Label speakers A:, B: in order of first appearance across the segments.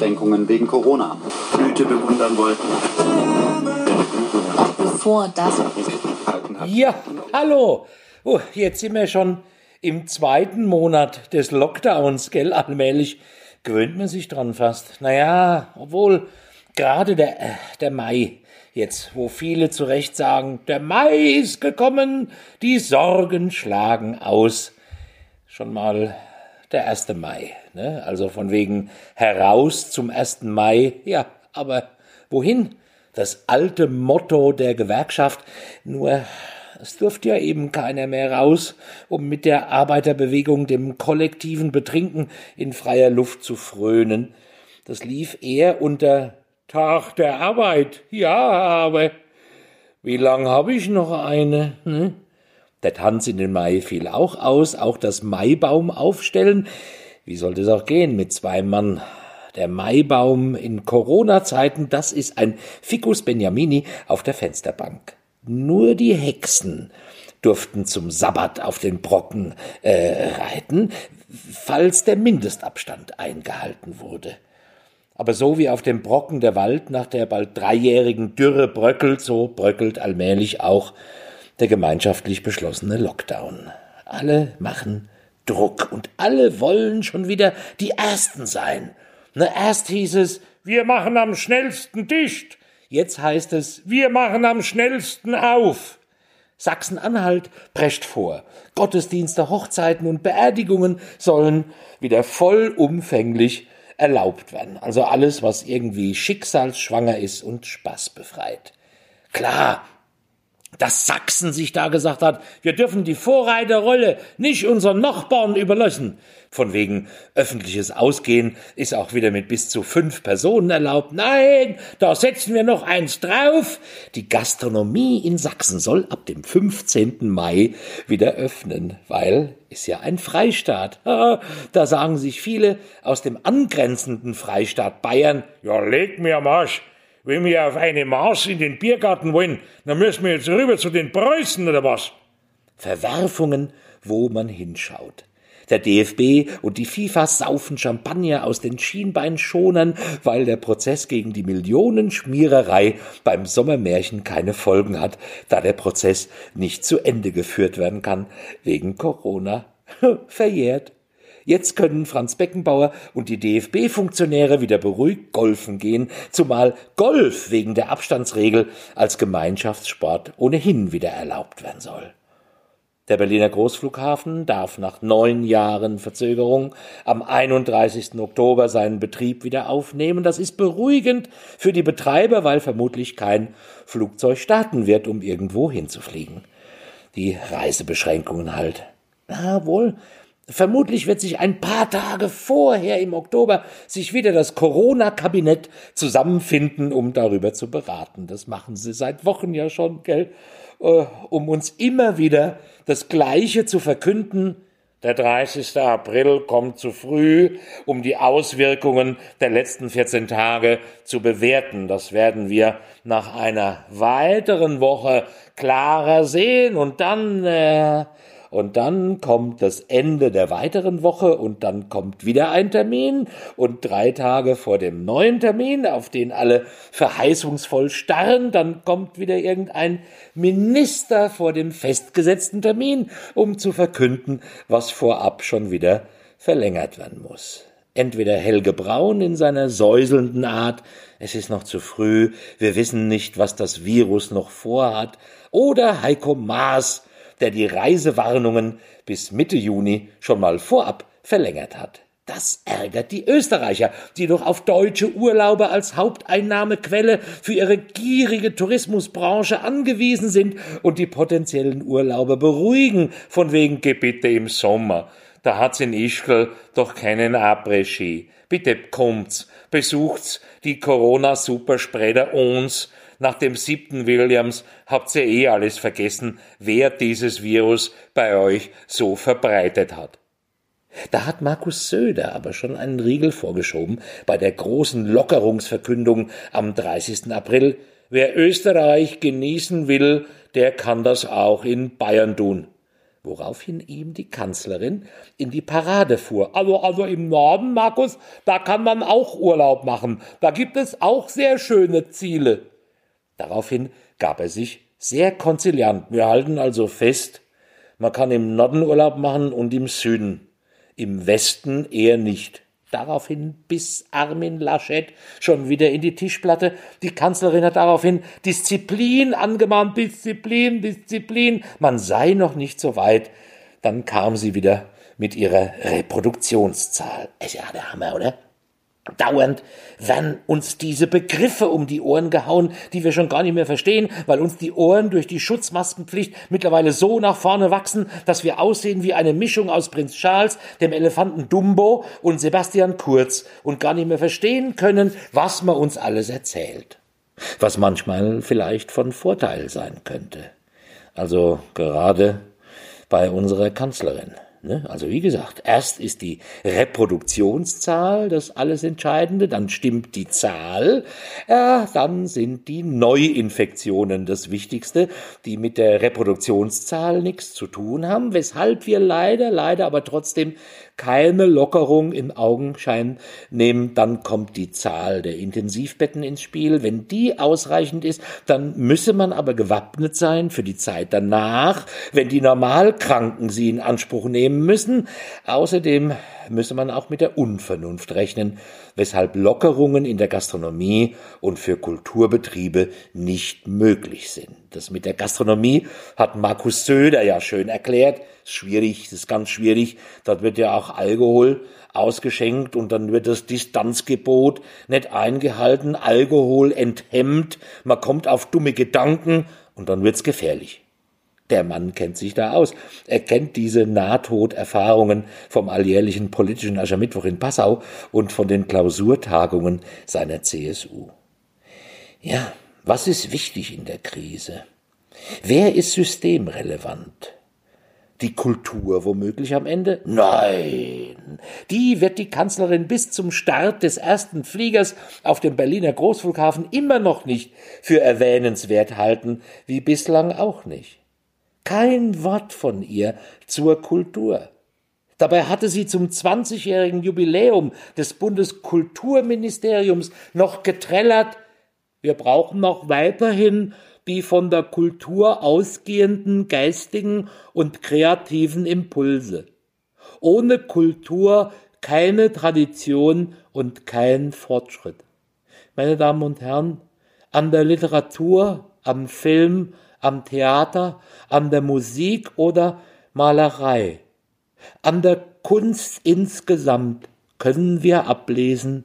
A: Reisebeschränkungen wegen Corona. Blüte bewundern wollten.
B: Bevor das.
C: Ja, hallo. Oh, jetzt sind wir schon im zweiten Monat des Lockdowns, gell? Allmählich gewöhnt man sich dran fast. Naja, obwohl gerade der, äh, der Mai jetzt, wo viele zu Recht sagen, der Mai ist gekommen, die Sorgen schlagen aus. Schon mal der 1. Mai, ne? Also von wegen heraus zum 1. Mai. Ja, aber wohin? Das alte Motto der Gewerkschaft. Nur es durfte ja eben keiner mehr raus, um mit der Arbeiterbewegung dem kollektiven Betrinken in freier Luft zu frönen. Das lief eher unter Tag der Arbeit. Ja, aber wie lang habe ich noch eine? Ne? Der Tanz in den Mai fiel auch aus, auch das Maibaum aufstellen. Wie sollte es auch gehen mit zwei Mann? Der Maibaum in Corona-Zeiten, das ist ein Ficus Beniamini auf der Fensterbank. Nur die Hexen durften zum Sabbat auf den Brocken äh, reiten, falls der Mindestabstand eingehalten wurde. Aber so wie auf dem Brocken der Wald nach der bald dreijährigen Dürre bröckelt, so bröckelt allmählich auch der gemeinschaftlich beschlossene Lockdown. Alle machen Druck und alle wollen schon wieder die Ersten sein. Na, erst hieß es, wir machen am schnellsten dicht. Jetzt heißt es, wir machen am schnellsten auf. Sachsen-Anhalt prescht vor. Gottesdienste, Hochzeiten und Beerdigungen sollen wieder vollumfänglich erlaubt werden. Also alles, was irgendwie schicksalsschwanger ist und spaßbefreit. Klar, dass Sachsen sich da gesagt hat, wir dürfen die Vorreiterrolle nicht unseren Nachbarn überlassen. Von wegen öffentliches Ausgehen ist auch wieder mit bis zu fünf Personen erlaubt. Nein, da setzen wir noch eins drauf. Die Gastronomie in Sachsen soll ab dem 15. Mai wieder öffnen, weil ist ja ein Freistaat. Da sagen sich viele aus dem angrenzenden Freistaat Bayern, ja, leg mir am Arsch. Wenn wir auf eine Maß in den Biergarten wollen, dann müssen wir jetzt rüber zu den Preußen oder was? Verwerfungen, wo man hinschaut. Der DFB und die FIFA saufen Champagner aus den Schienbeinschonern, weil der Prozess gegen die Millionenschmiererei beim Sommermärchen keine Folgen hat, da der Prozess nicht zu Ende geführt werden kann wegen Corona. Verjährt. Jetzt können Franz Beckenbauer und die DFB-Funktionäre wieder beruhigt golfen gehen, zumal Golf wegen der Abstandsregel als Gemeinschaftssport ohnehin wieder erlaubt werden soll. Der Berliner Großflughafen darf nach neun Jahren Verzögerung am 31. Oktober seinen Betrieb wieder aufnehmen. Das ist beruhigend für die Betreiber, weil vermutlich kein Flugzeug starten wird, um irgendwo hinzufliegen. Die Reisebeschränkungen halt. Na wohl, Vermutlich wird sich ein paar Tage vorher im Oktober sich wieder das Corona-Kabinett zusammenfinden, um darüber zu beraten. Das machen sie seit Wochen ja schon, gell? Äh, um uns immer wieder das Gleiche zu verkünden. Der 30. April kommt zu früh, um die Auswirkungen der letzten 14 Tage zu bewerten. Das werden wir nach einer weiteren Woche klarer sehen und dann äh, und dann kommt das Ende der weiteren Woche und dann kommt wieder ein Termin und drei Tage vor dem neuen Termin, auf den alle verheißungsvoll starren, dann kommt wieder irgendein Minister vor dem festgesetzten Termin, um zu verkünden, was vorab schon wieder verlängert werden muss. Entweder Helge Braun in seiner säuselnden Art, es ist noch zu früh, wir wissen nicht, was das Virus noch vorhat, oder Heiko Maas, der die Reisewarnungen bis Mitte Juni schon mal vorab verlängert hat. Das ärgert die Österreicher, die doch auf deutsche Urlaube als Haupteinnahmequelle für ihre gierige Tourismusbranche angewiesen sind und die potenziellen Urlauber beruhigen, von wegen Gebitte im Sommer. Da hat's in Ischgl doch keinen Après-Ski. Bitte kommt's, besucht's die Corona-Superspreader uns nach dem siebten Williams habt ihr eh alles vergessen, wer dieses Virus bei euch so verbreitet hat. Da hat Markus Söder aber schon einen Riegel vorgeschoben bei der großen Lockerungsverkündung am 30. April. Wer Österreich genießen will, der kann das auch in Bayern tun. woraufhin ihm die Kanzlerin in die Parade fuhr. Also, also im Norden, Markus, da kann man auch Urlaub machen. Da gibt es auch sehr schöne Ziele. Daraufhin gab er sich sehr konziliant. Wir halten also fest, man kann im Norden Urlaub machen und im Süden. Im Westen eher nicht. Daraufhin biss Armin Laschet schon wieder in die Tischplatte. Die Kanzlerin hat daraufhin Disziplin angemahnt, Disziplin, Disziplin. Man sei noch nicht so weit. Dann kam sie wieder mit ihrer Reproduktionszahl. Ist ja der Hammer, oder? Dauernd werden uns diese Begriffe um die Ohren gehauen, die wir schon gar nicht mehr verstehen, weil uns die Ohren durch die Schutzmaskenpflicht mittlerweile so nach vorne wachsen, dass wir aussehen wie eine Mischung aus Prinz Charles, dem Elefanten Dumbo und Sebastian Kurz und gar nicht mehr verstehen können, was man uns alles erzählt. Was manchmal vielleicht von Vorteil sein könnte. Also gerade bei unserer Kanzlerin. Ne? Also wie gesagt, erst ist die Reproduktionszahl das alles Entscheidende, dann stimmt die Zahl, ja, dann sind die Neuinfektionen das Wichtigste, die mit der Reproduktionszahl nichts zu tun haben, weshalb wir leider, leider aber trotzdem keine Lockerung in Augenschein nehmen, dann kommt die Zahl der Intensivbetten ins Spiel. Wenn die ausreichend ist, dann müsse man aber gewappnet sein für die Zeit danach, wenn die Normalkranken sie in Anspruch nehmen müssen. Außerdem müsse man auch mit der Unvernunft rechnen, weshalb Lockerungen in der Gastronomie und für Kulturbetriebe nicht möglich sind. Das mit der Gastronomie hat Markus Söder ja schön erklärt. Schwierig, das ist ganz schwierig. Dort wird ja auch Alkohol ausgeschenkt und dann wird das Distanzgebot nicht eingehalten, Alkohol enthemmt, man kommt auf dumme Gedanken und dann wird's gefährlich. Der Mann kennt sich da aus. Er kennt diese Nahtoderfahrungen vom alljährlichen politischen Aschermittwoch in Passau und von den Klausurtagungen seiner CSU. Ja, was ist wichtig in der Krise? Wer ist systemrelevant? Die Kultur womöglich am Ende? Nein, die wird die Kanzlerin bis zum Start des ersten Fliegers auf dem Berliner Großflughafen immer noch nicht für erwähnenswert halten, wie bislang auch nicht. Kein Wort von ihr zur Kultur. Dabei hatte sie zum 20-jährigen Jubiläum des Bundeskulturministeriums noch getrellert, wir brauchen noch weiterhin die von der Kultur ausgehenden geistigen und kreativen Impulse. Ohne Kultur keine Tradition und kein Fortschritt. Meine Damen und Herren, an der Literatur, am Film, am Theater, an der Musik oder Malerei. An der Kunst insgesamt können wir ablesen,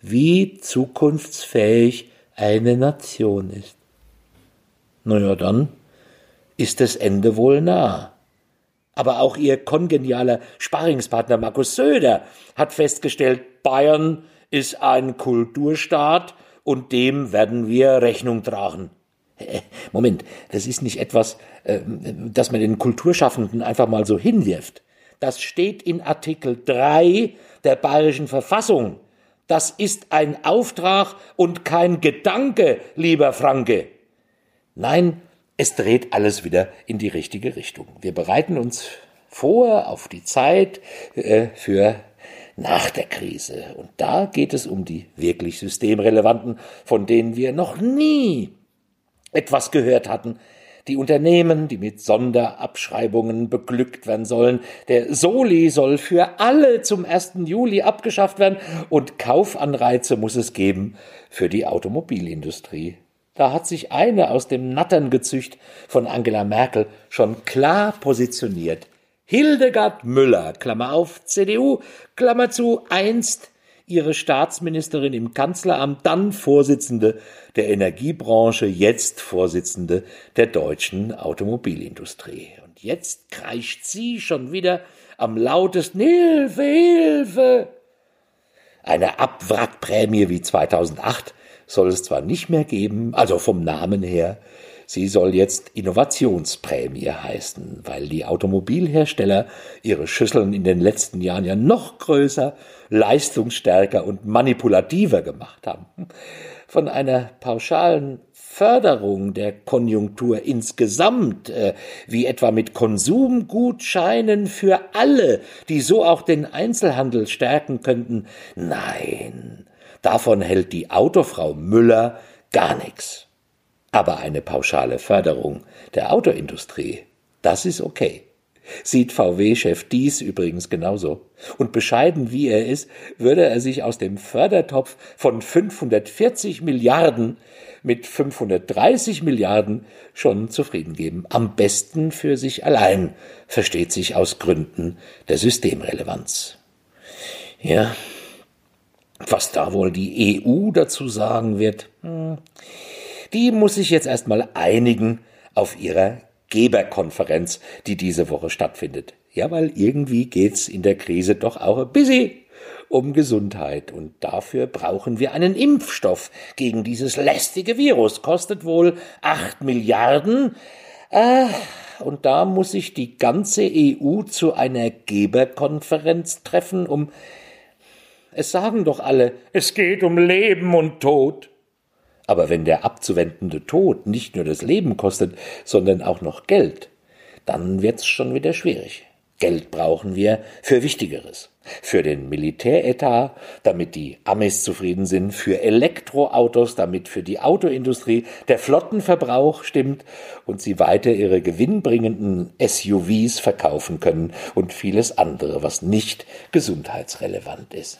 C: wie zukunftsfähig eine Nation ist. Naja, dann ist das Ende wohl nah. Aber auch ihr kongenialer Sparringspartner Markus Söder hat festgestellt, Bayern ist ein Kulturstaat und dem werden wir Rechnung tragen. Moment, das ist nicht etwas, äh, das man den Kulturschaffenden einfach mal so hinwirft. Das steht in Artikel 3 der bayerischen Verfassung. Das ist ein Auftrag und kein Gedanke, lieber Franke. Nein, es dreht alles wieder in die richtige Richtung. Wir bereiten uns vor auf die Zeit äh, für nach der Krise. Und da geht es um die wirklich systemrelevanten, von denen wir noch nie etwas gehört hatten, die Unternehmen, die mit Sonderabschreibungen beglückt werden sollen. Der Soli soll für alle zum 1. Juli abgeschafft werden und Kaufanreize muss es geben für die Automobilindustrie. Da hat sich eine aus dem Natterngezücht von Angela Merkel schon klar positioniert. Hildegard Müller, Klammer auf, CDU, Klammer zu, einst ihre Staatsministerin im Kanzleramt, dann Vorsitzende der Energiebranche, jetzt Vorsitzende der deutschen Automobilindustrie. Und jetzt kreischt sie schon wieder am lautesten Hilfe, Hilfe. Eine Abwrackprämie wie 2008 soll es zwar nicht mehr geben, also vom Namen her, Sie soll jetzt Innovationsprämie heißen, weil die Automobilhersteller ihre Schüsseln in den letzten Jahren ja noch größer, leistungsstärker und manipulativer gemacht haben. Von einer pauschalen Förderung der Konjunktur insgesamt, äh, wie etwa mit Konsumgutscheinen für alle, die so auch den Einzelhandel stärken könnten. Nein, davon hält die Autofrau Müller gar nichts. Aber eine pauschale Förderung der Autoindustrie, das ist okay. Sieht VW-Chef dies übrigens genauso. Und bescheiden wie er ist, würde er sich aus dem Fördertopf von 540 Milliarden mit 530 Milliarden schon zufrieden geben. Am besten für sich allein, versteht sich aus Gründen der Systemrelevanz. Ja, was da wohl die EU dazu sagen wird, hm, die muss sich jetzt erstmal einigen auf ihrer Geberkonferenz, die diese Woche stattfindet. Ja, weil irgendwie geht's in der Krise doch auch ein bisschen um Gesundheit. Und dafür brauchen wir einen Impfstoff gegen dieses lästige Virus. Kostet wohl acht Milliarden. Äh, und da muss sich die ganze EU zu einer Geberkonferenz treffen, um es sagen doch alle, es geht um Leben und Tod. Aber wenn der abzuwendende Tod nicht nur das Leben kostet, sondern auch noch Geld, dann wird's schon wieder schwierig. Geld brauchen wir für Wichtigeres. Für den Militäretat, damit die Amis zufrieden sind, für Elektroautos, damit für die Autoindustrie der Flottenverbrauch stimmt und sie weiter ihre gewinnbringenden SUVs verkaufen können und vieles andere, was nicht gesundheitsrelevant ist.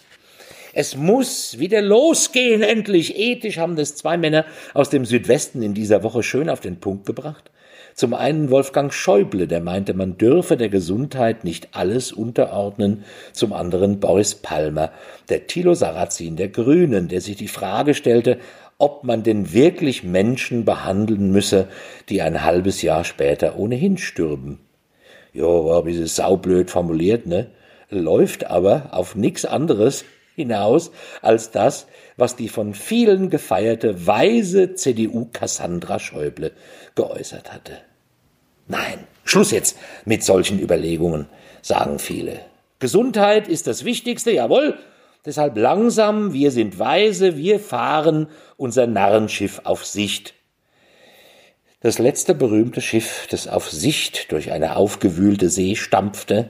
C: Es muss wieder losgehen, endlich. Ethisch haben das zwei Männer aus dem Südwesten in dieser Woche schön auf den Punkt gebracht. Zum einen Wolfgang Schäuble, der meinte, man dürfe der Gesundheit nicht alles unterordnen. Zum anderen Boris Palmer, der Thilo Sarrazin der Grünen, der sich die Frage stellte, ob man denn wirklich Menschen behandeln müsse, die ein halbes Jahr später ohnehin stürben. Jo, war ein bisschen saublöd formuliert, ne? Läuft aber auf nix anderes hinaus als das, was die von vielen gefeierte weise CDU Cassandra Schäuble geäußert hatte. Nein, Schluss jetzt mit solchen Überlegungen, sagen viele. Gesundheit ist das Wichtigste, jawohl, deshalb langsam, wir sind weise, wir fahren unser Narrenschiff auf Sicht. Das letzte berühmte Schiff, das auf Sicht durch eine aufgewühlte See stampfte,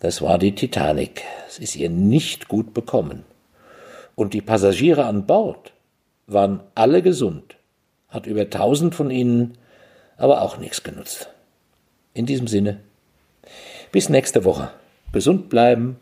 C: das war die Titanic. Es ist ihr nicht gut bekommen. Und die Passagiere an Bord waren alle gesund, hat über tausend von ihnen aber auch nichts genutzt. In diesem Sinne, bis nächste Woche. Gesund bleiben